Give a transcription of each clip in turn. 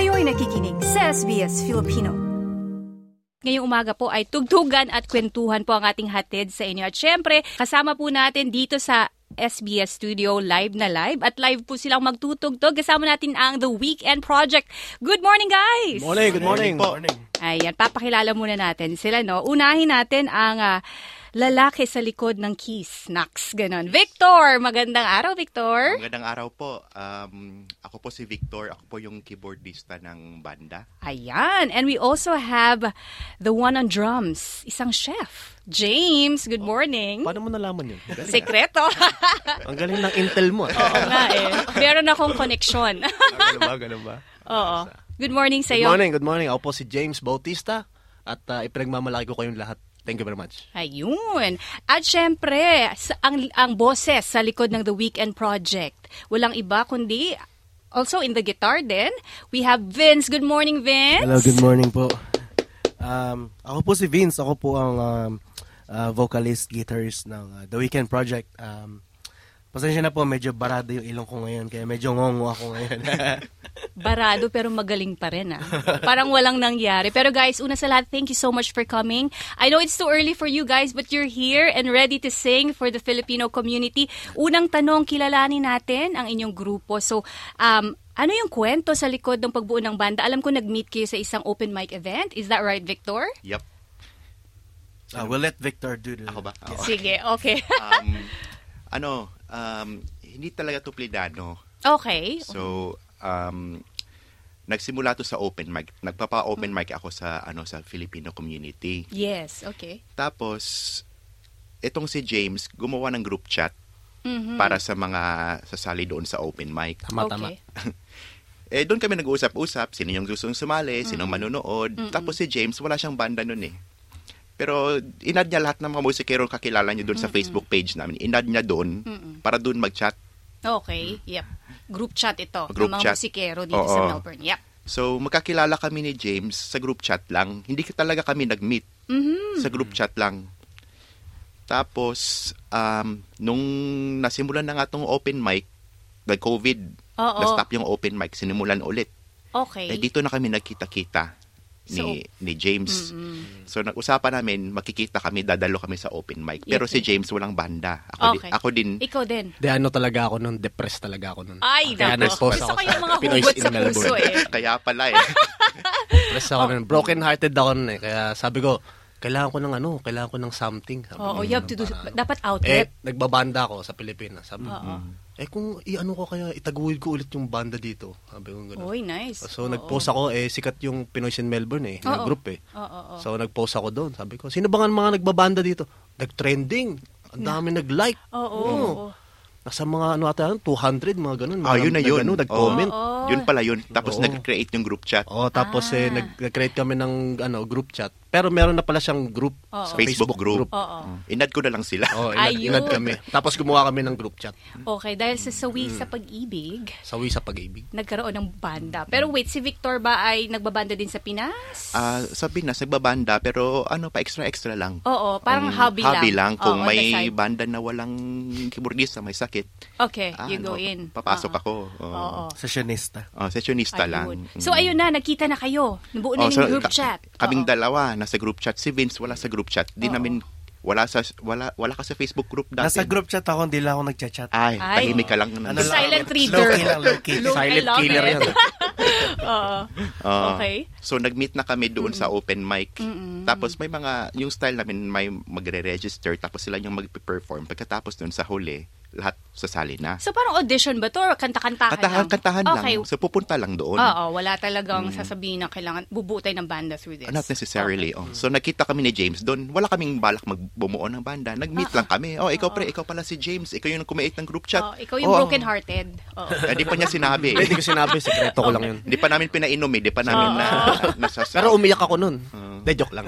Kayo'y nakikinig sa SBS Filipino. Ngayong umaga po ay tugtugan at kwentuhan po ang ating hatid sa inyo. At syempre, kasama po natin dito sa SBS Studio live na live at live po silang magtutugtog. Kasama natin ang The Weekend Project. Good morning, guys! Morning, good morning. po. Ayan, papakilala muna natin sila, no? Unahin natin ang ah, lalaki sa likod ng Keys. Nax, ganon. Victor! Magandang araw, Victor! Magandang araw po. Um, ako po si Victor. Ako po yung keyboardista ng banda. Ayan. And we also have the one on drums, isang chef. James, good morning. Paano mo nalaman yun? Galing. Sekreto. Ang galing ng intel mo. Oo nga eh. Meron akong connection. Ah, ganun ba? Ganun ba? Oo. Good morning Good sa'yo. morning, good morning. Ako po si James Bautista at uh, ipinagmamalaki ko kayong lahat. Thank you very much. Ayun. At syempre, sa- ang, ang boses sa likod ng The Weekend Project. Walang iba kundi also in the guitar din, we have Vince. Good morning, Vince. Hello, good morning po. Um, ako po si Vince. Ako po ang um, uh, vocalist, guitarist ng uh, The Weekend Project. Um, pasensya na po, medyo barado yung ilong ko ngayon. Kaya medyo ngongo ako ngayon. Barado pero magaling pa rin ah. Parang walang nangyari. Pero guys, una sa lahat, thank you so much for coming. I know it's too early for you guys, but you're here and ready to sing for the Filipino community. Unang tanong, kilalanin natin ang inyong grupo. So, um, ano yung kwento sa likod ng pagbuo ng banda? Alam ko nag-meet kayo sa isang open mic event. Is that right, Victor? Yep. uh, we'll let Victor do the... Ako ba? Oo. Sige, okay. um, ano, um, hindi talaga to plinano. okay. So, um, nagsimula to sa open mic. Nagpapa-open mic ako sa ano sa Filipino community. Yes, okay. Tapos, itong si James, gumawa ng group chat Mhm. para sa mga sasali doon sa open mic. Tama, tama. Okay. Eh, doon kami nag-uusap-usap, sino yung gustong sumali, sino manonood. Tapos si James, wala siyang banda noon eh. Pero inad niya lahat ng mga musikero kakilala niya doon sa Facebook page namin. Inad niya doon para doon mag-chat. Okay, yep. Group chat ito. Group ng mga chat. musikero dito sa Oo. Melbourne. Yep. So, magkakilala kami ni James sa group chat lang. Hindi ka talaga kami nag-meet. Mhm. Sa group chat lang. Tapos, um, nung nasimulan na nga tong open mic, nag-COVID, Oo. na-stop yung open mic, sinimulan ulit. Okay. Eh, dito na kami nagkita-kita ni, ni James. So, nag-usapan namin, makikita kami, dadalo kami sa open mic. Pero Okay. si James walang banda. Ako, Okay. din, ako din, Ikaw din. Di ano talaga ako nun, depressed talaga ako nun. Ay, Kaya nag-post ako sa mga Pinoy's in sa Melbourne. puso eh. kaya pala eh. Depressed ako nun. Broken hearted ako nun eh. Kaya sabi ko, kailangan ko ng ano, kailangan ko ng something. Sabi Oo, ko, you have to do, para- dapat Eh, outlet. nagbabanda ako sa Pilipinas. Sabi ko, Oo. eh kung i-ano ko kaya, itaguhin ko ulit yung banda dito. Sabi ko gano'n. Oy, nice. So, Oo. nag-post ako, eh, sikat yung Pinoy in Melbourne eh, na Oo. group eh. Oo, oo. So, nag-post ako doon. Sabi ko, sino ba nga ang mga nagbabanda dito? Nag-trending. Ang dami nag-like. Oo, Oo. oo. Nasa mga, ano ata, 200, mga ganun. Ah, Mga yun na yun. Ano, nag-comment. Oo. Yun pala yun. Tapos Oo. nag-create yung group chat. Oh, tapos eh, Ah. nag- nag-create kami ng ano, group chat. Pero meron na pala siyang group Oo. sa Facebook group. Oo. Inad ko na lang sila. Oh, inad, Ayun. inad kami. Tapos gumawa kami ng group chat. Okay, dahil sa sawi Mm. sa pag-ibig, Sawi sa pag-ibig. nagkaroon ng banda. Pero wait, si Victor ba ay nagbabanda din sa Pinas? Ah, sabi na, nagbabanda, pero ano pa, extra-extra lang. Oo, parang Um, hobby lang. Hobby lang. Oo, Kung on the may side. banda na walang keyboardista, may sakit. Okay, ah, you go ano, in. Papasok Oo. ako. Oo. Oo. Sessionista. Oh, sessionista Ayun. lang. So Mm. ayun na, nakita na kayo. Nabuo na Oh, yung so, group ka- chat. Kaming Oo. dalawa nasa group chat. Si Vince wala sa group chat. Di Oo. namin wala sa wala wala ka sa Facebook group dati. Nasa group chat ako, hindi lang ako nagchat-chat. Ay, Ay. tahimik ka lang. Ano lang, Silent reader. Low-key lang, low-key. I Silent love killer it. yan. Oo. Oo. Okay. So nag-meet na kami doon sa open mic. Tapos may mga yung style namin may magre-register tapos sila yung mag-perform. Pagkatapos doon sa huli, lahat sasali na. So parang audition ba to? Or kanta-kantahan Kantahan, lang? kantahan okay. lang. So pupunta lang doon. Oo, wala talagang sasabihin na kailangan bubuo tayo ng banda through this. Not necessarily. Okay. Oh. So nakita kami ni James doon. Wala kaming balak magbumuo ng banda. Nag-meet lang kami. Oh, ikaw pre, ikaw pala si James. Ikaw yung kumiit ng group chat. Oo, ikaw yung Oh, broken-hearted. Oo. Hindi pa niya sinabi. Hindi ko sinabi, sekreto ko lang yun. Hindi pa namin pinainom eh. Hindi pa namin na, nasas- Pero umiyak ako nun. De, joke lang.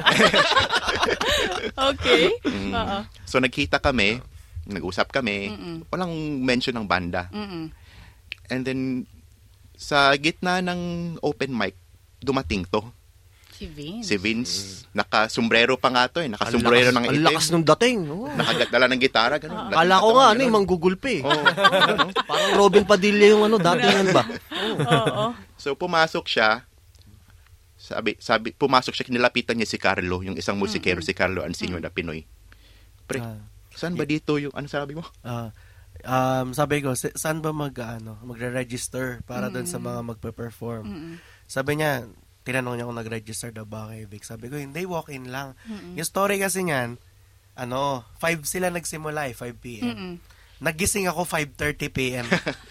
okay. Mm. Oo. So nagkita kami, nag-usap kami, walang mention ng banda. Mm-mm. And then, sa gitna ng open mic, dumating to. Si Vince. Si Vince, naka-sombrero pa nga to eh. Ang Naka-sombrero ng ang itim. lakas nung dating. Oh. Nakagatala ng gitara, ganun. Kala ko nga, ano, eh, manggugulpi. eh. Parang Robin Padilla yung ano, dati yan ba? Oo. So pumasok siya, sabi, sabi, pumasok siya, kinilapitan niya si Carlo, yung isang musikero, si Carlo Ansinio na Pinoy. Pre, Ah. Saan ba dito yung, ano sabi mo? Ah, um, sabi ko, "Sa- saan ba mag, ano, magre-register para doon sa mga magpe-perform? Sabi niya, tinanong niya kung nag-register daw ba kay Vic. Sabi ko, hindi, walk-in lang. Yung story kasi niyan, ano, 5 sila nagsimula eh, 5 p.m. Mm-mm. Nagising ako 5.30 p.m.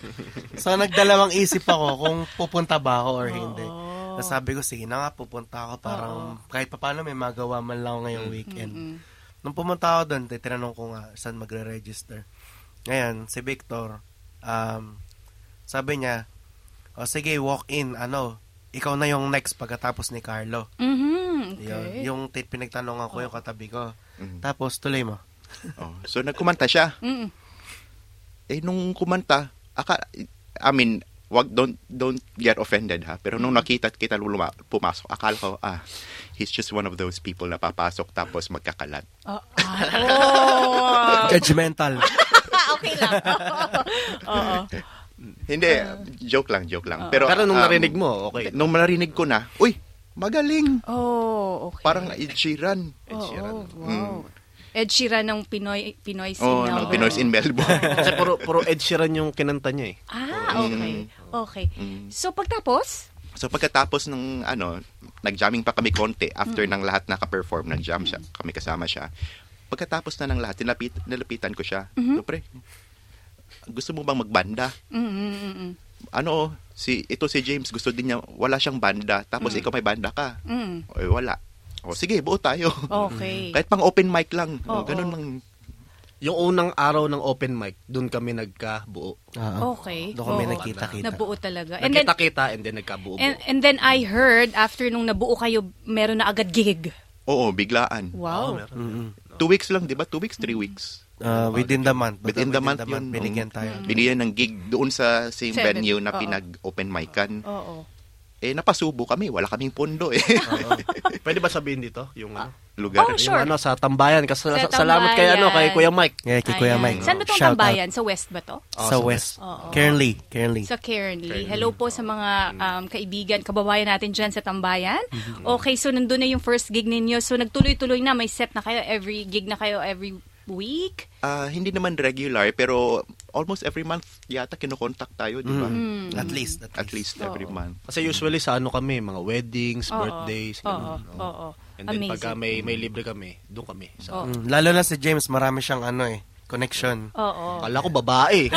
so, nagdalawang isip ako kung pupunta ba ako or hindi. Tapos sabi ko, sige na nga, pupunta ako. Parang kahit papaano may magawa man lang ngayong weekend. Nung pumunta ako doon, tinanong ko nga saan magre-register. Ngayon, si Victor, um, sabi niya, o sige, walk in, ano, ikaw na yung next pagkatapos ni Carlo. Mhm, Yun, okay. yung t- pinagtanongan ko yung katabi ko. Mhm. Tapos, tuloy mo. Oh, so nagkumanta siya. Mm-mm. Eh, nung kumanta, aka, I mean, wag, don't, don't get offended ha. Pero nung nakita kita luma, pumasok, akala ko, ah, he's just one of those people na papasok tapos magkakalat. Oh, oh. Judgmental. okay lang. Oo. Hindi, joke lang, joke lang. Pero, Pero nung um, narinig mo, okay. Nung narinig ko na, uy, magaling. Oh, okay. Parang Ed Sheeran. Oo, Sheeran. wow. Ed Sheeran ng Pinoy Pinoy Oh, Singer. ng Pinoy's in Melbourne. Kasi puro, puro Ed Sheeran yung kinanta niya eh. Ah, okay. Okay. Mm. So pagtapos, So pagkatapos ng ano, nag-jamming pa kami konti after ng lahat naka-perform, nag-jam siya, kami kasama siya. Pagkatapos na ng lahat, nilapit, nilapitan ko siya. So, pre, gusto mo bang magbanda? mm, mm, mm, mm, Ano, si ito si James gusto din niya wala siyang banda tapos ikaw may banda ka. mm. O wala. O sige, buo tayo. Okay. Kahit pang open mic lang. Oo. O, ganun lang. Yung unang araw ng open mic, doon kami nagkabuo. Oo. Okay. Doon kami Oo. nagkita-kita. Nabuo talaga. And then, Nagkita-kita and then nagkabuo. and, and then I heard, after nung nabuo kayo, meron na agad gig. Oo, biglaan. Wow. Mm-mm. Two weeks lang, di ba? Two weeks, three weeks. Uh, within the month. Within the month yun. Binigyan oo. tayo. Binigyan ng gig doon sa same Seven. venue na Oo. pinag-open mican. Oo. Eh, napasubo kami. Wala kaming pondo eh. Oo. Pwede ba sabihin dito? Yung ano? Lugar. Oh, sure. Yung ano, sa Tambayan. Kasi Sa salamat kay ano, kay Tambayan. Kuya Mike. Yeah, kay Kuya Ayan. Mike. Saan ba itong Shout out. tambayan? Sa West ba to? Oh, sa sa West. Oo. Currently. Currently. Sa Cairnley. Hello po sa mga um, kaibigan, kababayan natin dyan sa Tambayan. Okay, so nandun na yung first gig ninyo. So nagtuloy-tuloy na, may set na kayo, every gig na kayo every week. Ah, hindi naman regular, pero almost every month yata kinokontak tayo, di ba? Mm. At least. At, At least every Oo. month. Kasi usually sa ano kami, mga weddings, Oo. birthdays. Oo. ganun. Oo. Oo. And then Amazing. pagka may, may libre kami, doon kami. Sa, Oo. Mm, Lalo na si James, marami siyang ano eh, connection. Oo. Kala ko babae.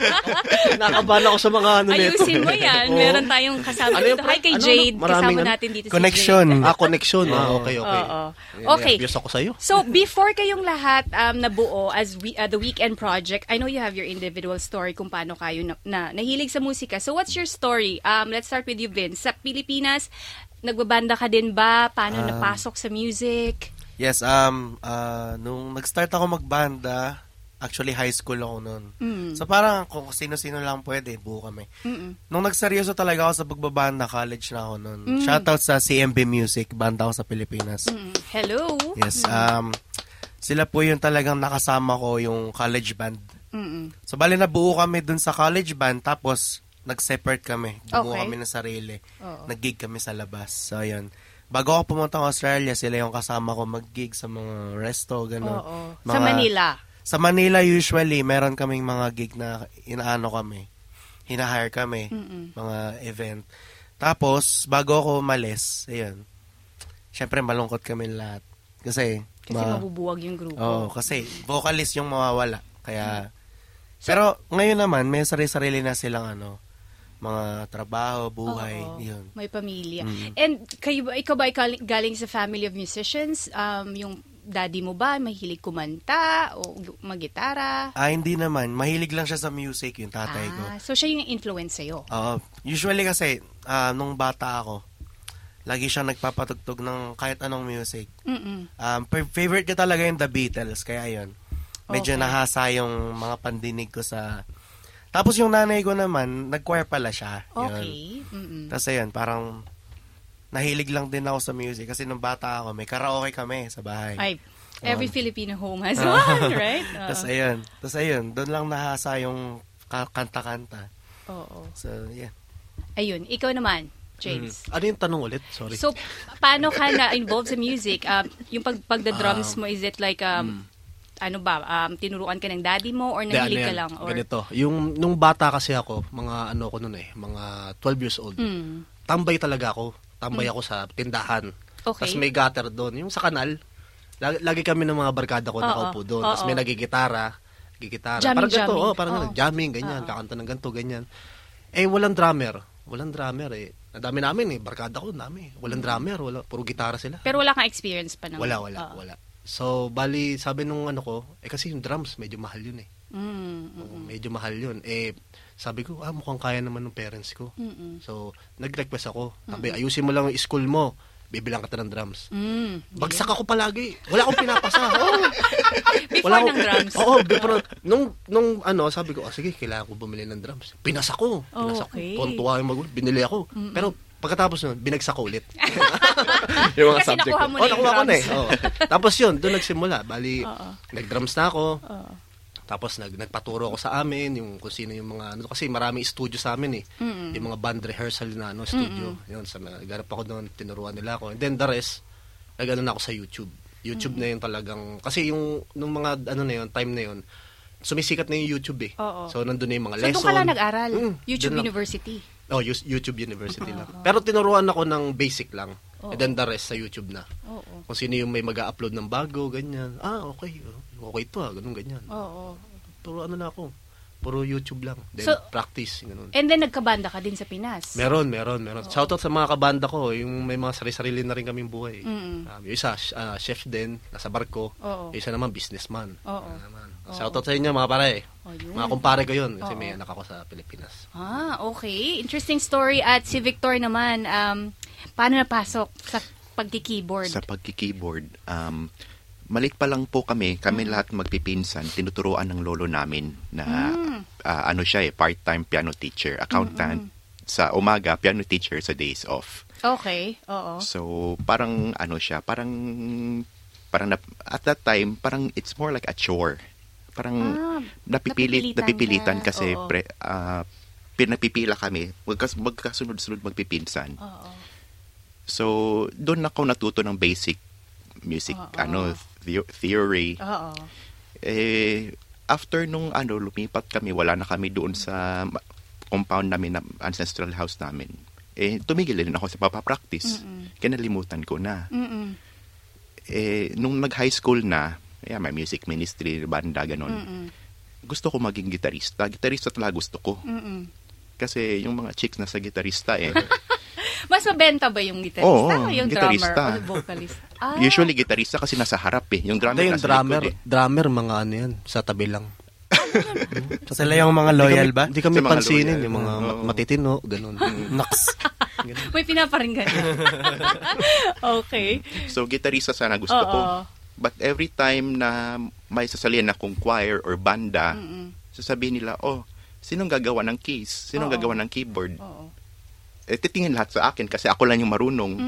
Nakabahan ako sa mga ano nito. Ayusin mo yan. Oo. Meron tayong kasama Ano yung dito. Hi kay ano, Jade. maraming kasama ano? natin dito Connection. si Jade. Ah, connection. Ah, okay, okay. Oo. Okay. nervyos ako sa'yo. So, before kayong lahat um, nabuo as we, uh, the Weekend Project, I know you have your individual story kung paano kayo na, na nahilig sa musika. So, what's your story? Um, let's start with you, Vince. Sa Pilipinas, nagbabanda ka din ba? Paano Um, napasok sa music? Yes, um, uh, nung nag-start ako magbanda, actually high school ako noon. Mm. So parang kung sino-sino lang pwede, buo kami. Mm-mm. Nung nagseryoso talaga ako sa pagbabanda, college na ako noon. Mm. Shoutout sa CMB Music, banda ako sa Pilipinas. Mm. Hello? Yes, um, sila po yung talagang nakasama ko yung college band. Mm-mm. So bali na buo kami dun sa college band, tapos nag-separate kami. Buo Okay. kami ng sarili. Oo. Nag-gig kami sa labas. So, yun. Bago ako pumunta ng Australia, sila yung kasama ko mag-gig sa mga resto, gano'n. Oo. Mga- Sa Manila? Sa Manila, usually, meron kaming mga gig na inaano kami. Hinahire kami. Mm-mm. Mga event. Tapos, bago ako umalis, ayun. Siyempre, malungkot kami lahat. Kasi, Kasi ma- mabubuwag yung grupo. Oo, kasi vocalist yung mawawala. Kaya, pero ngayon naman, may sarili-sarili na silang ano, mga trabaho, buhay, Oo. yun. May pamilya. Mm. And kayo ba, ikaw ba galing, galing sa family of musicians? Um, yung daddy mo ba mahilig kumanta o magitara? Ah, hindi naman. Mahilig lang siya sa music, yung tatay ko. Ah, so siya yung influence sa'yo. Oo. usually kasi, ah, nung bata ako, lagi siyang nagpapatugtog ng kahit anong music. Mm-mm. Um, fa- favorite ko talaga yung The Beatles, kaya yun. Medyo Okay. nahasa yung mga pandinig ko sa... Tapos yung nanay ko naman, nag-choir pala siya. Okay. Mm-mm. Tapos ayun, parang nahilig lang din ako sa music kasi nung bata ako, may karaoke kami sa bahay. Ay, every Filipino home has one, right? Oo. Tapos ayun, tapos ayun, doon lang nahasa yung ka- kanta-kanta. Oo. So, yeah. Ayun, ikaw naman, James. Ano yung tanong ulit? Sorry. So, paano ka na-involved sa music? Um, yung pag pagda-drums mo, is it like, um, ano ba, um, tinuruan ka ng daddy mo or Hindi, ano nahilig ka lang? Or, Ganito. Yung, nung bata kasi ako, mga ano ko nun eh, mga 12 years old. Mm. Tambay talaga ako. Tambay ako sa tindahan. Okay. Tapos may gutter doon. Yung sa kanal, lagi, lagi kami ng mga barkada ko nakaupo doon. Tapos may nagigitara. Nagigitara. Jamming, parang ganito, oh, parang ganun, jamming, ganyan. Oo. Kakanta ng ganito, ganyan. Eh, walang drummer. Walang drummer eh. Ang dami namin eh. Barkada ko, dami. Walang drummer. Wala, puro gitara sila. Pero wala kang experience pa naman. Wala, wala, Oo. wala. So, bali, sabi nung ano ko, eh kasi yung drums, medyo mahal yun eh. Mm, mm, Oo, medyo mahal yun. Eh, sabi ko, ah, mukhang kaya naman ng parents ko. mm, So, nag-request ako. Sabi, ayusin mo lang yung school mo. Bibilang kita ng drums. mm. Bagsak ako palagi. Wala akong pinapasa. Oo. Before Wala ng akong- drums. Oo, before. Nung, nung ano, sabi ko, ah, sige, kailangan ko bumili ng drums. Pinasa ko. Oh, Pinasa okay. ko. Tuwan-tuwa yung magulo. Binili ako. Pero, pagkatapos nun, binagsak ko ulit. yung Kasi nakuha mo na Oh, nakuha ko na eh. Tapos yun, doon nagsimula. Bali, Oo. nag-drums na ako. Oo. Tapos nag, nagpaturo ako sa amin, yung kung sino yung mga, ano, kasi maraming studio sa amin eh. Mm-mm. Yung mga band rehearsal na ano, studio. Yun, sa mga, naghanap ako doon, tinuruan nila ako. And then the rest, nag-ano na ako sa YouTube. YouTube na yun talagang, kasi yung, nung mga, ano na yun, time na yun, sumisikat na yung YouTube eh. Oo. So, nandun na yung mga So, lesson. doon ka lang nag-aral? Mm, YouTube doon lang. University? Oh, YouTube University lang. Pero tinuruan ako ng basic lang. Oo. And then the rest sa YouTube na. Oo. Kung sino yung may mag-upload ng bago, ganyan. Ah, okay. Okay to ah, ganun, ganyan. Oo. Puro ano na ako. Puro YouTube lang. Then So- practice, ganun. And then, nagkabanda ka din sa Pinas? Meron, meron, meron. Shoutout sa mga kabanda ko, yung may mga sarili-sarili na rin kaming buhay. Mm. Um, yung isa, ah, chef din, nasa barko. Oo. Yung isa naman, businessman. Oo. Ano naman. Oo. Shoutout sa inyo, mga pare. Oh, yun. Mga kumpare ko yun, kasi Oo. may anak ako sa Pilipinas. Ah, okay. Interesting story. At si Victor naman, um, paano napasok sa pagki-keyboard? Sa pagki-keyboard, um, maliit pa lang po kami, kami lahat magpipinsan, tinuturuan ng lolo namin na ah, ano siya eh, part-time piano teacher, accountant. Sa umaga, piano teacher sa days off. Okay, oo. So, parang ano siya, parang parang nap- at that time, parang it's more like a chore. Parang Ah, napipilit, napipilitan napipilitan ka, kasi oo. pre, ah, pinapipila kami, magkas, magkasunod-sunod magpipinsan. Oo. So, doon ako natuto ng basic music, Oo. ano, theo- theory. Oo. Eh, after nung ano, lumipat kami, wala na kami doon sa compound namin, na ancestral house namin. Eh, tumigil din ako sa papapractice. Kinalimutan ko na. Mm-mm. Eh, nung nag-high school na, yeah, may music ministry, banda, ganun. Mm-mm. Gusto ko maging gitarista. Gitarista talaga gusto ko. Mm-mm. Kasi yung mga chicks na sa gitarista eh. Mas mabenta ba yung gitarista Oo, o yung gitarista. drummer o yung vocalist? Ah, Usually gitarista kasi nasa harap eh. Yung drummer Hindi, yung drummer, likod eh. drummer, mga ano yan, sa tabi lang. Sila yung mga loyal ba? Hindi kami Sa pansinin, loyal. yung mga ma- matitino, ganun. Naks. may pinaparinggan. okay. So, gitarista sana gusto Oo. ko. But every time na may sasalihan akong choir or banda, Mm-mm. sasabihin nila, oh, sinong gagawa ng keys? Sinong Oo. gagawa ng keyboard? Oo. Eh, titingin lahat sa akin kasi ako lang yung marunong.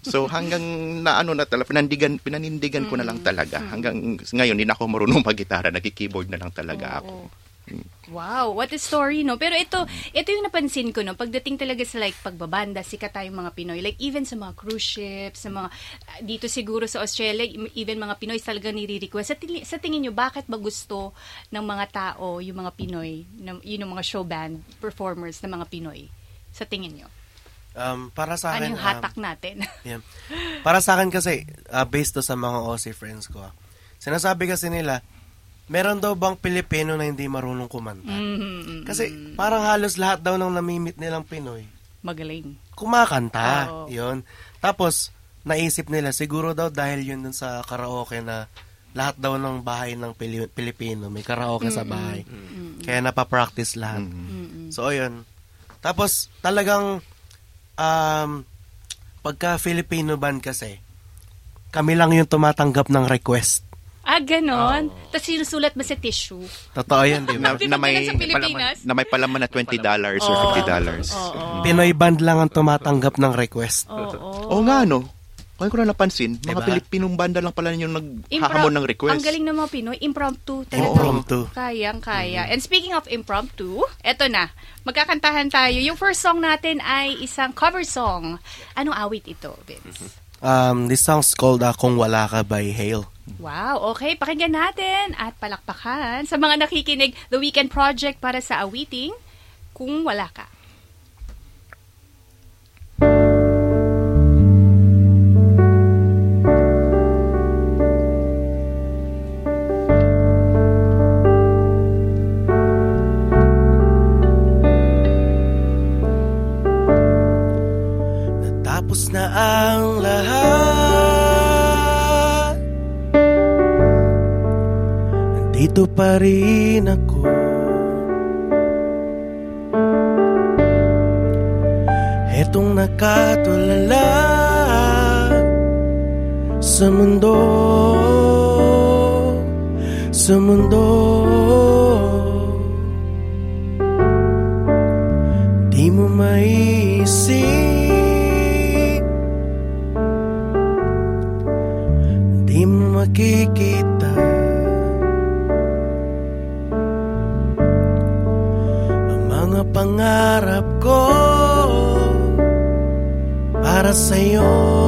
So, hanggang na ano na talaga, pinandigan, pinanindigan ko na lang talaga. Hanggang ngayon, hindi na ako marunong mag-gitara, nagki-keyboard na lang talaga ako. Oo. Wow, what a story, no? Pero ito, ito yung napansin ko, no? Pagdating talaga sa like pagbabanda, sikat tayong mga Pinoy. Like even sa mga cruise ships, sa mga, ah, dito siguro sa Australia, even mga Pinoy talaga nire-request. Sa, tingin- sa tingin nyo, bakit ba gusto ng mga tao, yung mga Pinoy, yun yung mga show band performers ng mga Pinoy? Sa tingin nyo? Um, para sa Ano akin, yung um, hatak natin? Yeah. Para sa akin kasi, uh, based to sa mga Aussie friends ko, ah, sinasabi kasi nila, meron daw bang Pilipino na hindi marunong kumanta? Mhm. Kasi parang halos lahat daw ng namimit nilang Pinoy, Magaling. kumakanta. Oo. Yun. Tapos, naisip nila, siguro daw dahil yun dun sa karaoke na lahat daw ng bahay ng Pili- Pilipino, may karaoke sa bahay. Kaya napapractice lahat. Mm-mm. So, ayun. Tapos, talagang, um, pagka Filipino band kasi, kami lang yung tumatanggap ng request. Ah, ganon. Tapos sinusulat ba sa tissue? Totoo yan, di ba? na, na may palaman, na may palaman na 20 dollars or 50 dollars. Oo. Pinoy band lang ang tumatanggap ng request. Oo. Oo nga, no? Ngayon ko na napansin, mga Diba? Pilipinong banda lang pala yung naghahamon ng request. Ang galing ng mga Pinoy, impromptu. Talaga. Impromptu. Kayang kaya. And speaking of impromptu, eto na. Magkakantahan tayo. Yung first song natin ay isang cover song. Anong awit ito, Vince? Um, this song's called uh, Kung Wala Ka by Hale. Wow, okay. Pakinggan natin at palakpakan sa mga nakikinig The Weekend Project para sa awiting Kung Wala Ka. Ang lahat. Nandito pa rin ako. Etong nakatulala Sa mundo Sa mundo. Di mo maisip Para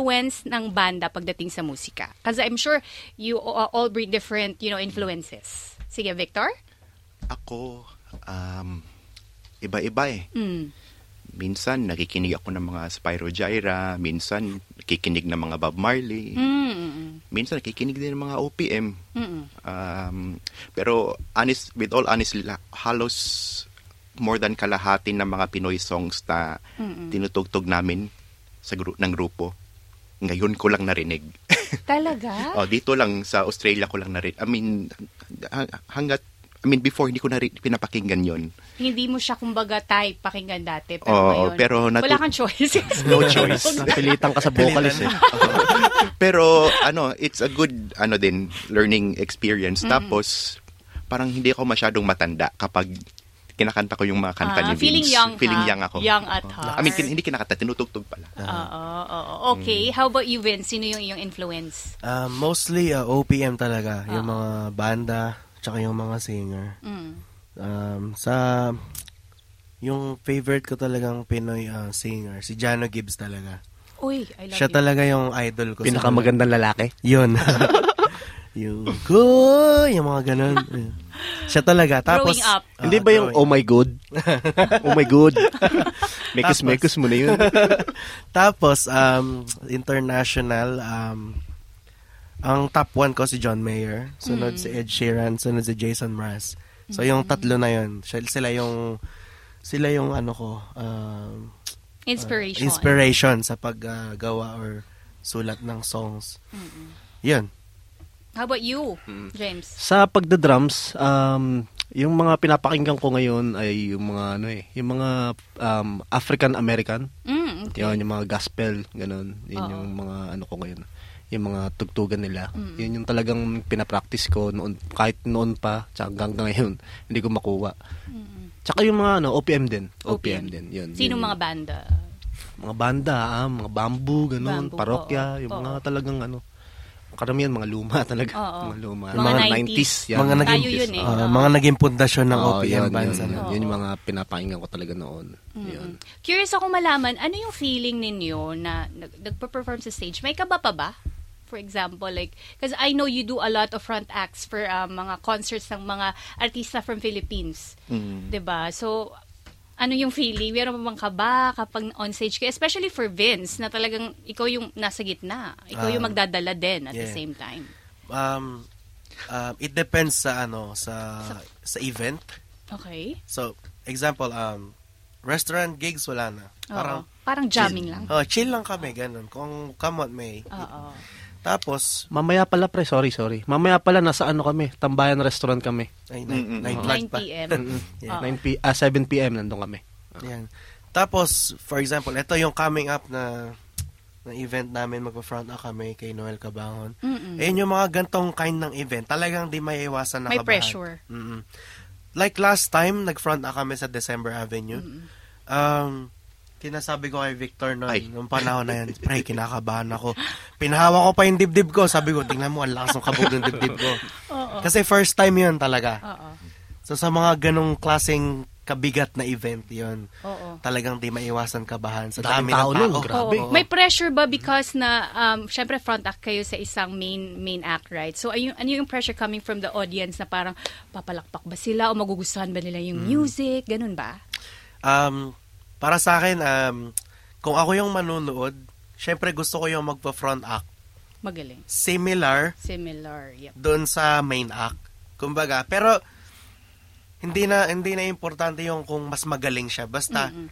influence ng banda pagdating sa musika? Kasi I'm sure you all bring different, you know, influences. Sige, Victor? Ako, um, iba-iba eh. Mm. Minsan, nakikinig ako ng mga Spyro Gyra. Minsan, nakikinig ng mga Bob Marley. Mm. Minsan, nakikinig din ng mga OPM. Mm. Um, pero, honest, with all honesty, la- halos more than kalahati ng mga Pinoy songs na tinutugtog namin sa gru- ng grupo Ngayon ko lang narinig. Talaga? oh, dito lang sa Australia ko lang narinig. I mean, hang- hanggat, I mean, before hindi ko na pinapakinggan yon. Hindi mo siya kumbaga type pakinggan dati. Pero Oo, ngayon, pero natu- wala kang choice. No choice. Napilitan ka sa vocalist eh. Pero ano, it's a good ano din learning experience. Tapos parang hindi ako masyadong matanda kapag kinakanta ko yung mga kanta Ah, ni Vince. feeling young Feeling ha? young ako. Young at heart. I mean, kin- hindi kinakanta, tinutugtog pala. Oo, oo. Okay, how about you, Vince? Sino yung iyong influence? Ah, mostly uh, OPM talaga, yung Oo. mga banda, tsaka yung mga singer. Mm. Um, sa yung favorite ko talagang Pinoy uh, singer, si Jano Gibbs talaga. Uy, I love Siya you. talaga yung idol ko. Pinakamagandang lalaki. Yun. yung go, yung mga ganun. Siya talaga. Tapos, Growing up. Ah, Hindi ba yung growing- oh my god? oh my god. Mekos Tapos- mekos mo na yun. Tapos, um, international, um, ang top one ko si John Mayer, sunod Mm. si Ed Sheeran, sunod si Jason Mraz. So, yung tatlo na yun, siya- sila yung, sila yung ano ko, um, Inspiration. inspiration sa paggawa or sulat ng songs. Yun. How about you, Mm. James? Sa pagda-drums, um, yung mga pinapakinggan ko ngayon ay yung mga ano eh, yung mga um, African American, Mm, okay. yun yung mga gospel, ganun. Yun Oo. yung mga ano ko ngayon. Yung mga tugtugan nila. Yun yung talagang pinapractice ko noon kahit noon pa, tsaka hanggang ngayon hindi ko makuha. Tsaka yung mga ano, OPM din. OPM, din. Yun. Sino yun. mga banda? mga banda, ah, mga bamboo, ganun, Bamboo, parokya, oo. yung Oo. mga talagang ano, karamihan mga luma talaga. Oo. Mga luma. Mga Mga, 90s. 90s. yan. Mga naging, Tayo yun eh. Oo. mga naging pundasyon ng Oo, OPM yun, bands. yun, ano. yun. Yun yung mga pinapakinggan ko talaga noon. Yun. Curious ako malaman, ano yung feeling ninyo na nag- nagpa-perform sa stage? May kaba pa ba? For example, like, because I know you do a lot of front acts for um, mga concerts ng mga artista from Philippines. Mm. 'Di ba So, ano yung feeling? Meron ba bang kaba kapag on stage ka? Especially for Vince, na talagang ikaw yung nasa gitna. Ikaw yung Ah, magdadala din at the yeah. same time. Um, um, it depends sa ano, sa, sa event. Okay? So, example, um, restaurant gigs, wala na. Oo. Parang, Parang jamming lang. oh, chill lang kami, ganun. Kung come on, may. Oo. Tapos, Mamaya pala pre, sorry, sorry. Mamaya pala nasa ano kami, Tambayan Restaurant kami. ay, Mm-mm. night, night 9 light pa. p.m. Yeah. Oo. 9 p ah, 7 p.m. nandun kami. Yan. Tapos, for example, ito yung coming up na na event namin, magpa-front up kami kay Noel Cabangon. Mm-mm. Ayun yung mga gantong kind ng event, talagang di may iwasan na May kabahan. pressure. Mm-mm. Like last time, nag-front up kami sa December Avenue. Um, kinasabi ko kay Victor noon, Ay. nung panahon na yan, pre, kinakabahan ako. Pinahawa ko pa yung dibdib ko. Sabi ko, tingnan mo, ang lakas ng kabog ng dibdib ko. Oo. Kasi first time yun talaga. Oo. So sa mga ganong klaseng kabigat na event yun, Oo. talagang di maiwasan kabahan sa Daming dami tao ng nun, tao. grabe. Oo. May pressure ba because na, um, syempre front act kayo sa isang main main act, right? So, ayun, ano yung pressure coming from the audience na parang papalakpak ba sila o magugustuhan ba nila yung music? Ganun ba? Um, para sa akin, um, kung ako yung manunood, syempre gusto ko yung magpa-front act. Magaling. Similar Similar. Yep. doon sa main act. Kumbaga, pero hindi na hindi na importante yung kung mas magaling siya basta Mm-mm.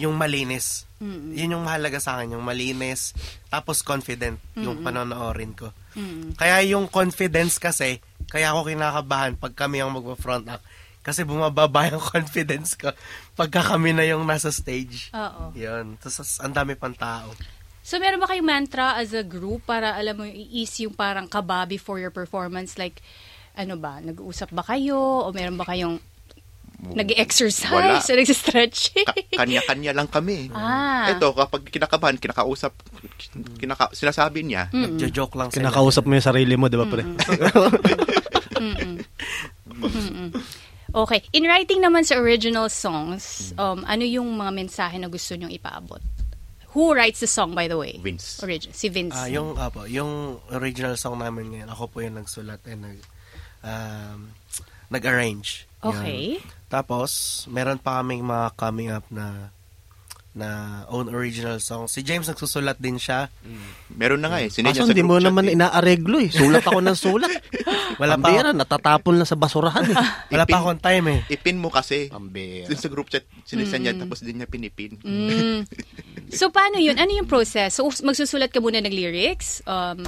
yung malinis. Mm-mm. Yun yung mahalaga sa akin, yung malinis tapos confident yung panonoorin ko. Mm-mm. Kaya yung confidence kasi, kaya ako kinakabahan pag kami ang magpa-front act kasi bumababa yung confidence ko pagka kami na yung nasa stage. Oo. Yun. Tapos ang dami pang tao. So, meron ba kayong mantra as a group para, alam mo, i-ease yung parang kaba before your performance? Like, ano ba, nag-uusap ba kayo? O meron ba kayong nag-exercise Wala. o nag-stretching? Ka- kanya-kanya lang kami. Ah. Ito, kapag kinakabahan, kinakausap, kinaka, sinasabi niya, Nagjo-joke lang sila. Kinakausap mo yung sarili mo, di ba pre? Okay. In writing naman sa original songs, um, ano yung mga mensahe na gusto nyong ipaabot? Who writes the song, by the way? Vince. Origin. Si Vince. Ah, yung apo, yung original song namin ngayon, ako po yung nagsulat and nag um, nag-arrange. Yun. Okay. Tapos, meron pa kaming mga coming up na na own original song. Si James nagsusulat din siya. Meron na nga eh. Sinend Kaso hindi mo naman eh. inaareglo eh. Sulat ako ng sulat. Wala pa, Pambira, natatapon na sa basurahan eh. wala pa akong time eh. Ipin mo kasi. Pambira. Sa group chat, sinisend niya, tapos din niya pinipin. Mm. So, paano yun? Ano yung process? So, magsusulat ka muna ng lyrics? Um,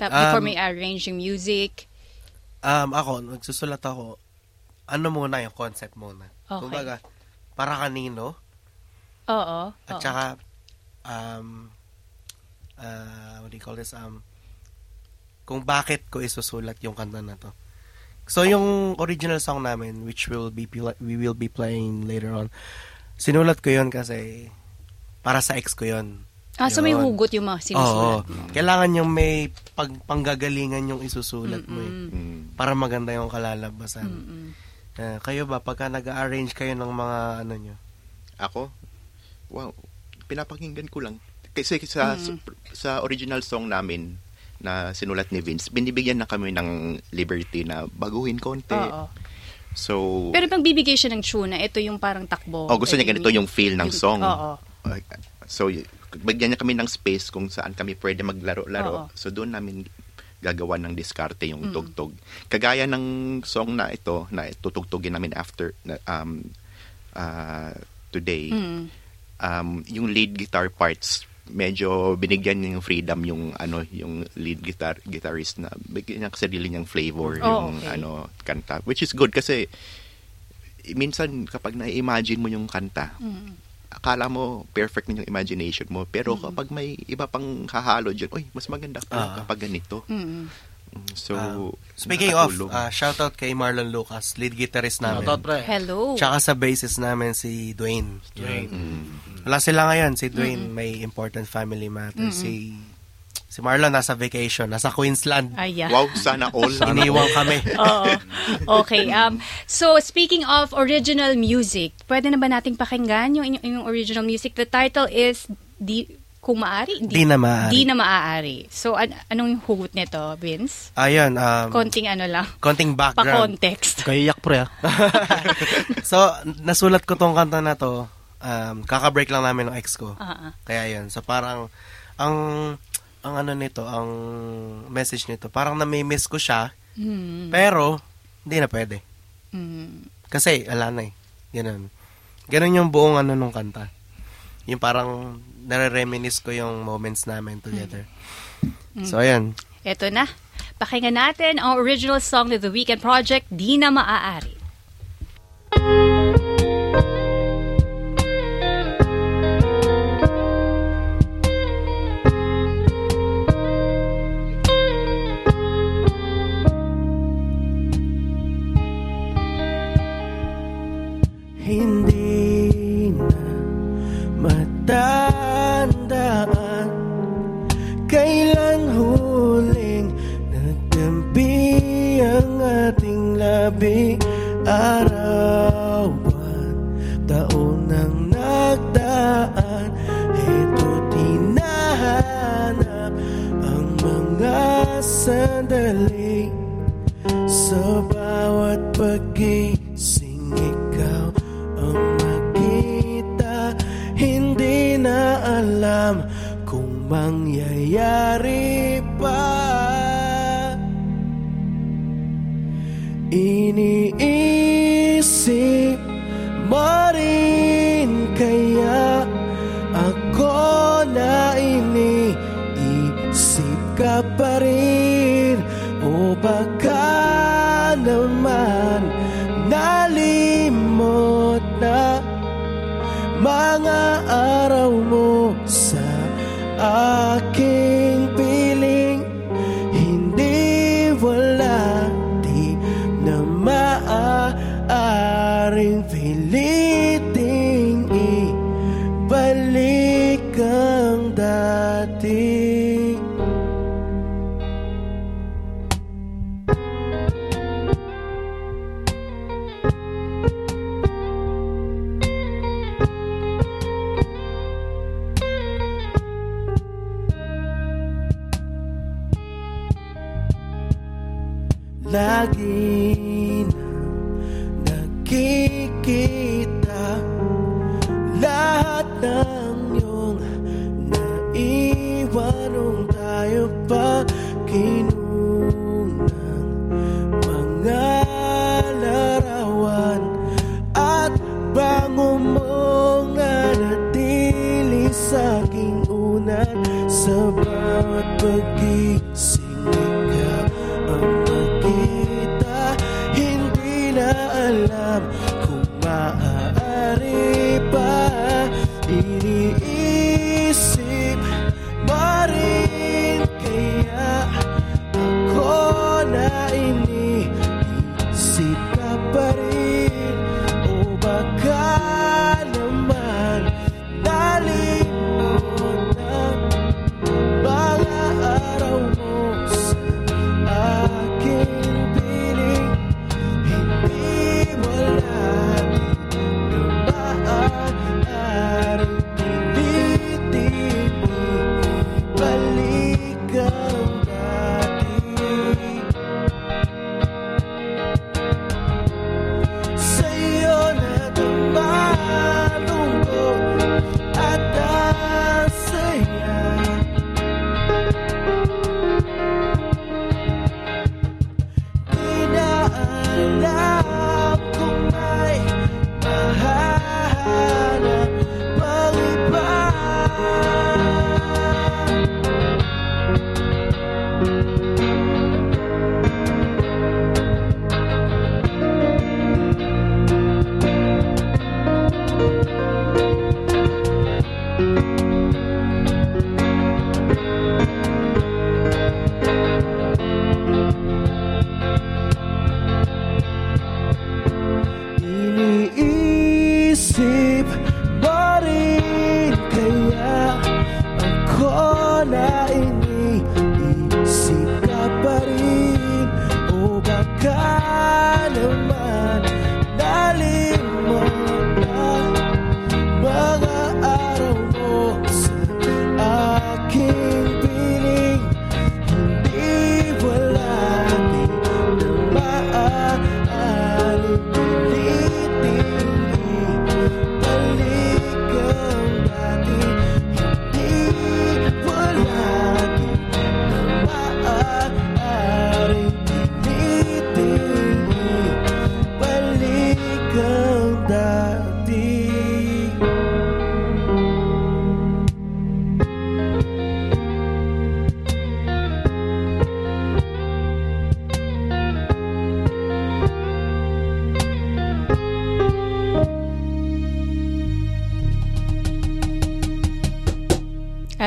tap- before Um, may arrange yung music? Um, ako, nagsusulat ako, ano muna yung concept muna. Okay. Kumbaga, para kanino, Oo. at oo. saka, um, uh, what do you call this, um, kung bakit ko isusulat yung kanta na to. So, yung original song namin, which will be we will be playing later on, sinulat ko yun kasi para sa ex ko yun. ah, so may Yun. hugot yung mga Oo. sinusulat. Kailangan yung may pag, panggagalingan yung isusulat mo eh. Mm. Para maganda yung kalalabasan. Mm-mm. Eh, kayo ba, pagka nag-arrange kayo ng mga ano nyo? Ako? Wow. Pinapakinggan ko lang. Kasi sa, sa original song namin na sinulat ni Vince, binibigyan na kami ng liberty na baguhin konti. Oo. So, Pero pag bibigay siya ng tune na ito yung parang takbo. oh, gusto niya ito ganito yung feel ng song. Oo. So, bigyan niya kami ng space kung saan kami pwede Oo. maglaro-laro. So, doon namin gagawa ng diskarte yung tugtog. Kagaya ng song na ito, na tutugtugin namin after, na, um, uh, today, Mm. Um, yung lead guitar parts, medyo binigyan niya yung freedom yung ano yung lead guitar guitarist na bigyan niya sarili niyang flavor Oh, yung okay. ano kanta which is good kasi minsan kapag na-imagine mo yung kanta Mm. akala mo perfect na yung imagination mo pero kapag may iba pang hahalo dyan oy mas maganda Ah. pala kapag ganito Mm. So Ah, speaking of, uh, shoutout kay Marlon Lucas, lead guitarist namin. Shoutout, pre. Hello. Tsaka sa bassist namin si Dwayne. Dwayne. Mm. Wala sila ngayon. Si Dwayne may important family matter. Si si Marlon nasa vacation, nasa Queensland. Ayan. wow sana all Iniwan kami. Oo. Okay. Um, so, speaking of original music, pwede na ba nating pakinggan yung, yung, yung original music? The title is Di, Kung Maaari? Di na maaari. Di na maaari. So, an- anong hugot nito, Vince? Ayun, um, Konting ano lang. konting background. Pa-context. Kayak pre ah. so, nasulat ko tong kanta na to. Um, kaka-break lang namin ng ex ko. Ah, ah. Kaya yun. So, parang, ang, ang ano nito, ang message nito, parang nami-miss ko siya, Hmm. pero, hindi na pwede. Hmm. Kasi, ala na eh. Ganun. Ganun yung buong ano nung kanta. Yung parang, nare-reminisce ko yung moments namin together. So, ayan. Eto na. Pakinggan natin ang original song ng The Weekend Project, Di na maaari. Bawat pagising ikaw ang makita. Hindi na alam kung mangyayari pa na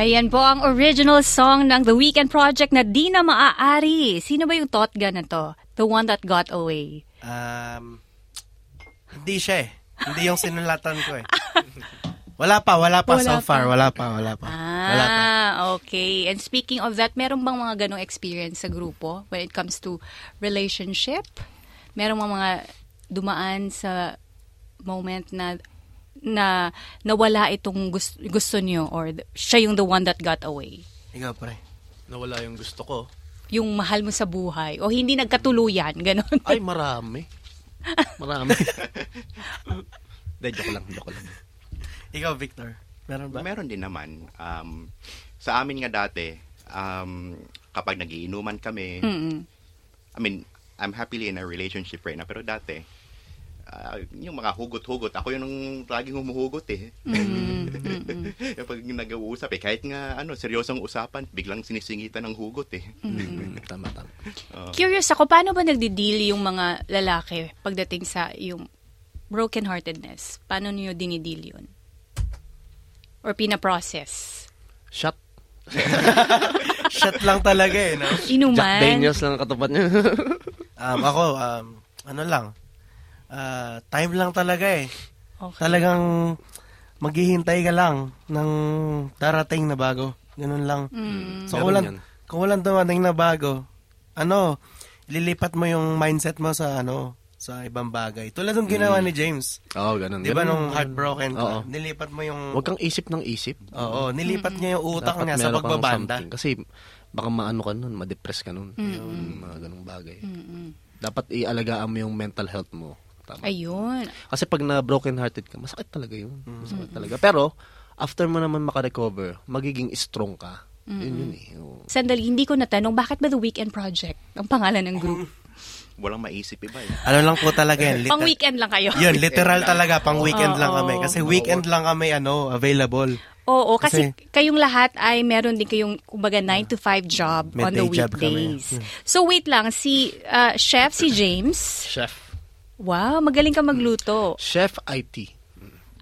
Ayan po ang original song ng The Weekend Project na di na maaari. Sino ba yung Totga na to? The one that got away. Um, hindi siya eh. Hindi yung sinulatan ko eh. Wala pa, wala pa Wala so far. pa. Wala pa, wala pa. Wala pa. Ah, okay. And speaking of that, meron bang mga ganong experience sa grupo when it comes to relationship? Meron bang mga dumaan sa moment na na nawala itong gusto, gusto niyo or th- siya yung the one that got away? Ikaw pre. Nawala yung gusto ko. Yung mahal mo sa buhay o hindi nagkatuluyan, ganon. Ay, marami. Marami. Hindi, joke lang, joke lang. Ikaw Victor. Meron ba? Meron din naman. Um, sa amin nga dati, um, kapag nagiinuman kami, Mm-mm. I mean, I'm happily in a relationship right now, pero dati, ah, yung mga hugot-hugot, ako yung laging humuhugot eh. yung pag nag-uusap eh, kahit nga ano, seryosong usapan, biglang sinisingitan ng hugot eh. Mm, tama, tama. Curious ako, paano ba nagdi-deal yung mga lalaki pagdating sa yung brokenheartedness? Paano niyo dinideal yun? Or pinaprocess? Shot. Shot lang talaga eh. No? Inuman? Jack Daniels lang ang katapat niya. Um, ako, um, ano lang. Ah, time lang talaga eh. Okay. Talagang maghihintay ka lang ng darating na bago. Ganun lang. Mm. So, Meron kung walang, kung walang dumating na bago, ano, lilipat mo yung mindset mo sa ano, sa ibang bagay. Tulad ng ginawa ni James. Oo, ganun. Di ba nung heartbroken ka, Oo. nilipat mo yung... Huwag kang isip ng isip. Oo, nilipat niya yung utak Dapat niya sa pagbabanda. Kasi baka maano ka nun, ma-depress ka nun. Yung mga ganung bagay. Dapat ialagaan mo yung mental health mo. Tama. Ayun. Kasi pag na broken hearted ka, masakit talaga yun. Masakit talaga. Pero, after mo naman makarecover, magiging strong ka. Yun yun eh. Oo. Sandali, hindi ko natanong, bakit ba The Weekend Project ang pangalan ng group? Walang maisip iba eh. Ano lang po talaga yan. Pang weekend lang kayo. Yun, literal talaga, pang weekend lang Oo. kami. Kasi weekend lang kami, ano, available. Oo, kasi, Kasi- kayong lahat ay meron din kayong kumbaga 9 to 5 job on the Midday job kami. weekdays. So wait lang, si uh, chef si James. Chef. Wow, magaling ka magluto. Chef IT.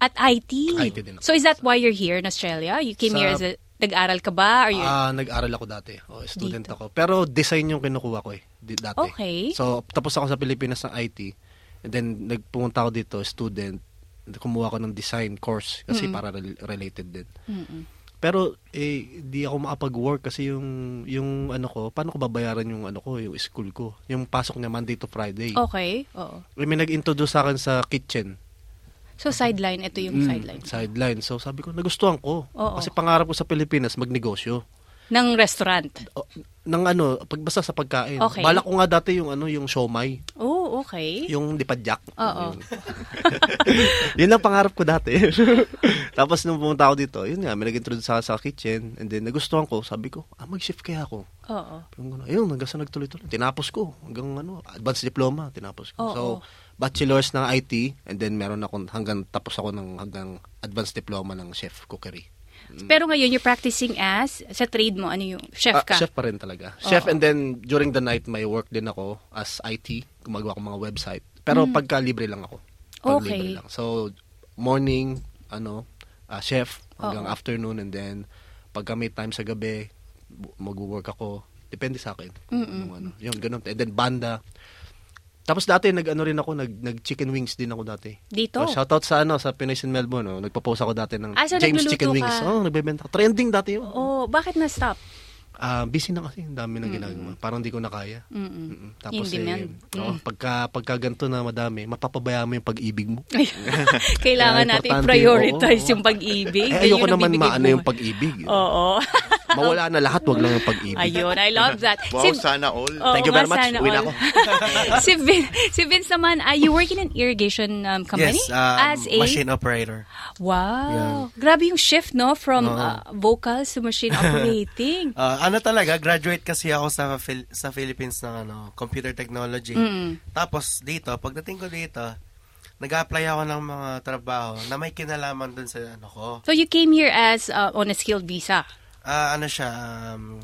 At IT. IT din ako. So is that why you're here in Australia? You came Sa- here as a nag-aral ka ba or you Ah, nag-aral ako dati. O, student Dito. ako. Pero design yung kinukuha ko eh. Dati. Okay. So, tapos ako sa Pilipinas ng IT. And then, nagpumunta ako dito, student. Kumuha ko ng design course kasi para rel- related din. Pero, eh, di ako makapag-work kasi yung, yung ano ko, paano ko babayaran yung ano ko, yung school ko. Yung pasok niya Monday to Friday. Okay. Oo. Eh, May nag-introduce sa akin sa kitchen. So sideline, ito yung Mm, sideline. Sideline. So, sabi ko, nagustuhan ko. Oo. Kasi pangarap ko sa Pilipinas, magnegosyo. Ng restaurant. O, ng ano, pag basta sa pagkain. Okay. Balak ko nga dati yung ano, yung siomay, Oh, okay. yung dipadyak. Oo. Yun. yun ang pangarap ko dati. Tapos nung pumunta ako dito, yun nga, may nag-introduce sa, sa kitchen. And then nagustuhan ko, sabi ko, ah, mag-shift kaya ako. Oo. Yung gano'n, ayun, hanggang sa nagtuloy-tuloy. Tinapos ko, hanggang ano, advanced diploma, tinapos ko. Oo. So, bachelor's ng IT, and then meron ako, hanggang, tapos ako ng hanggang advanced diploma ng chef cookery. Pero ngayon, you're practicing as, sa trade mo, ano yung, chef Ah, ka? chef pa rin talaga. Chef Oo. and then during the night may work din ako as IT, gumagawa ko mga website. Pero pagka libre lang ako. Pag Mm. Okay. libre lang. So morning ano, ah, chef hanggang Oo. afternoon and then pagka may time sa gabi mag-work ako. Depende sa akin. kung ano. Yun, ganun. And then banda. Tapos dati nag-ano rin ako, nag, nag chicken wings din ako dati. Dito? So, shoutout sa ano sa Pinoy in Melbourne, no? nagpo-post ako dati ng Ah, so James Chicken ka? Wings. Oh, nagbebenta. Trending dati yun. Oh, bakit na-stop? Ah, busy na kasi, ang dami na ginagawa. Parang di ko na kaya. Mm-mm. Mm-mm. Tapos Yung demand. eh, oh, pagka, pagka ganito na madami, mapapabayaan mo yung pag-ibig mo. Kailangan natin prioritize oo. yung pag-ibig. Eh, Yun ayoko ang naman maano mo. yung pag-ibig. Oo. Mawala na lahat, wag lang yung pag-ibig. Ayun, I love that. Wow, Si- sana all. Oo Thank you very much. sana Uwi na all. ako. si, Vin, si Vince naman, uh, you work in an irrigation um, company? Yes, um, As a... machine operator. Wow. Grabe yung shift, no? From uh, vocals to machine operating. Uh, ano talaga, graduate kasi ako sa Phil- sa Philippines ng ano, computer technology. Mm. Tapos dito, pagdating ko dito, nag-apply ako ng mga trabaho na may kinalaman dun sa ano ko. So you came here as uh, on a skilled visa? Ah, ano siya, um,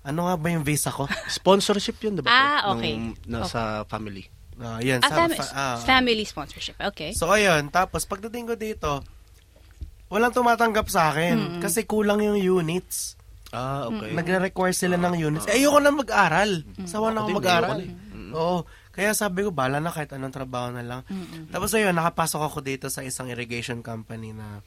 ano nga ba yung visa ko? Sponsorship yun, diba? Ah, okay. Nung, nasa family. Ah, yan, Ah, sa- fam- fa- ah. family sponsorship. Okay. So, ayun. Tapos, pagdating ko dito, walang tumatanggap sa akin. Kasi kulang yung units. Ah, okay. Nagre-require sila ng units. Eh, ayoko na mag-aral. Sawa na Ako mag-aral. ayoko na Oo. Kaya sabi ko, bala na kahit anong trabaho na lang. Tapos ayun, nakapasok ako dito sa isang irrigation company na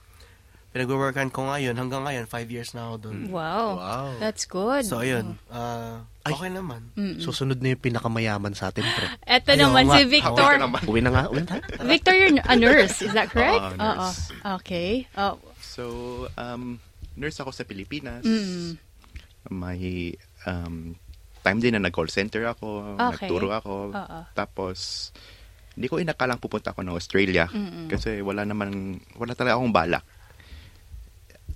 pinag-workan ko ngayon. Hanggang ngayon, five years na ako doon. Wow. Wow. That's good. So, ayun. ah, Ay. okay naman. Susunod na yung pinakamayaman sa atin, pre. Eto Ayaw naman nga. si Victor. Uwi na nga, uwi na. Victor, you're a nurse. Is that correct? Oo, nurse. Oo. Okay. Oh. So, um, nurse ako sa Pilipinas. Mm. May um, time din na nag-call center ako, Okay. nagturo ako. Oo. Tapos, hindi ko inakalang pupunta ako ng Australia. Mm-mm. Kasi wala naman, wala talaga akong balak.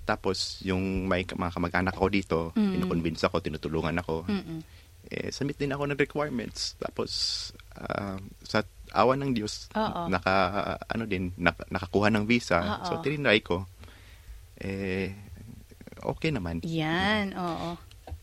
Tapos, yung may mga kamag-anak ako dito, Mm. kinukonvince ako, tinutulungan ako. Mm-mm. Eh, submit din ako ng requirements. Tapos, ah, sa awa ng Diyos, Oo. naka, ano din, nak- nakakuha ng visa. Oo. So, tinry ko. Eh, okay naman. Yan, oo.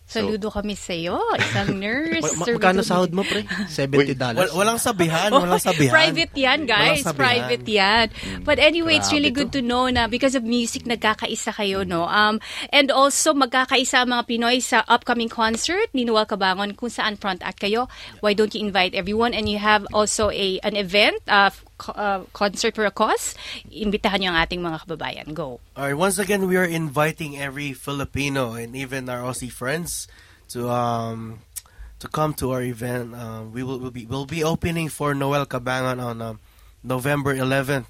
So- Saludo kami sa iyo, isang nurse. Ma- magkano sahod mo, pre? $70 dollars. Wal- walang sabihan, Oh, walang sabihan. Private yan, guys. Private yan. But anyway, it's Grabe really good to know na because of music, nagkakaisa kayo, no? Um, and also, magkakaisa ang mga Pinoy sa upcoming concert ni Noel Cabangon kung saan front act kayo. Why don't you invite everyone? And you have also a an event, uh, uh, concert for a cause. Imbitahan niyo ang ating mga kababayan. Go. Alright, once again, we are inviting every Filipino and even our Aussie friends to um to come to our event. Um, we will, will be we'll be opening for Noel Cabangon on um, November 11th.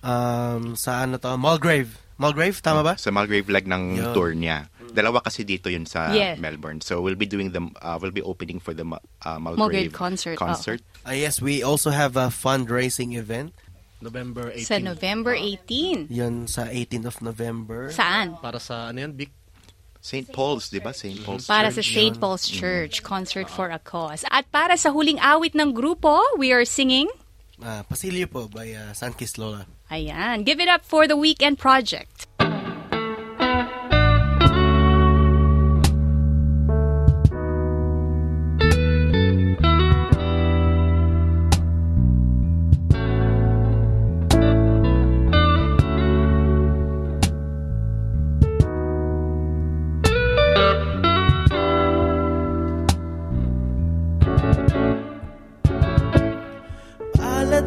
Um, sa ano to? Mulgrave. Mulgrave, tama ba? Sa Mulgrave leg ng Yun. tour niya. Dalawa kasi dito yun sa Yeah. Melbourne. So we'll be doing the uh, we'll be opening for the uh, Mulgrave Mulgrave, concert, concert. Uh, yes, we also have a fundraising event. November 18. Sa November 18. Yun sa 18th of November. Saan? Para sa ano yan, Vic? St. Paul's, di ba? St. Paul's Para sa Church. St. Paul's Church, Concert for a Cause. At para sa huling awit ng grupo, we are singing, Ah, Pasilyo po by uh, Sunkist Lola. ayan, Give It Up for the Weekend Project.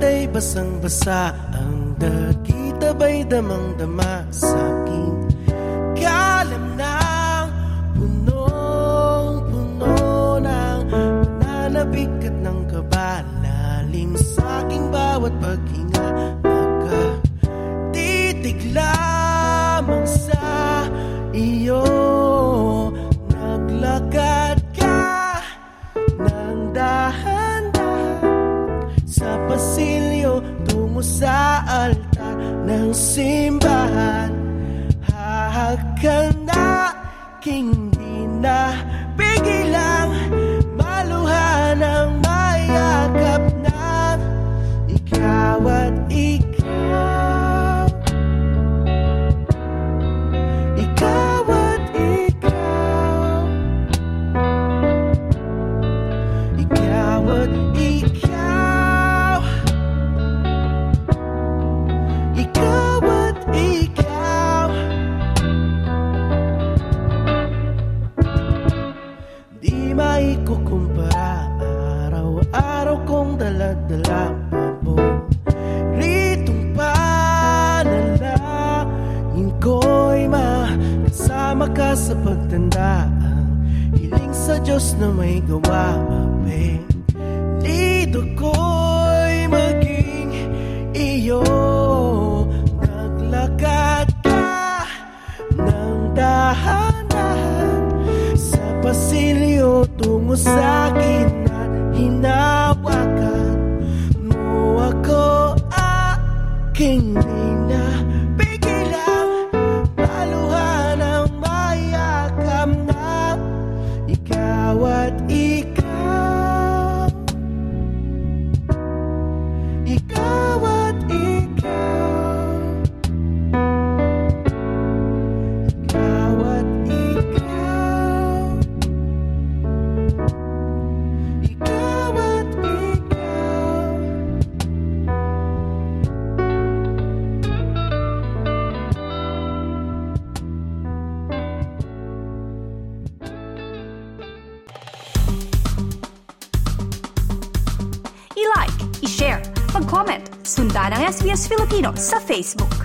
Aladay basang-basa Ang dakita ba'y damang-dama sa aking kalam ng punong-puno ng nananabik at ng kabalalim sa aking bawat paghinga ng sa pagtanda Ang hiling sa Diyos na may gawa mapeng Lido ko'y maging iyo. Naglakad ka ng dahan-dahan Sa pasilyo tungo sa Filipino sa Facebook.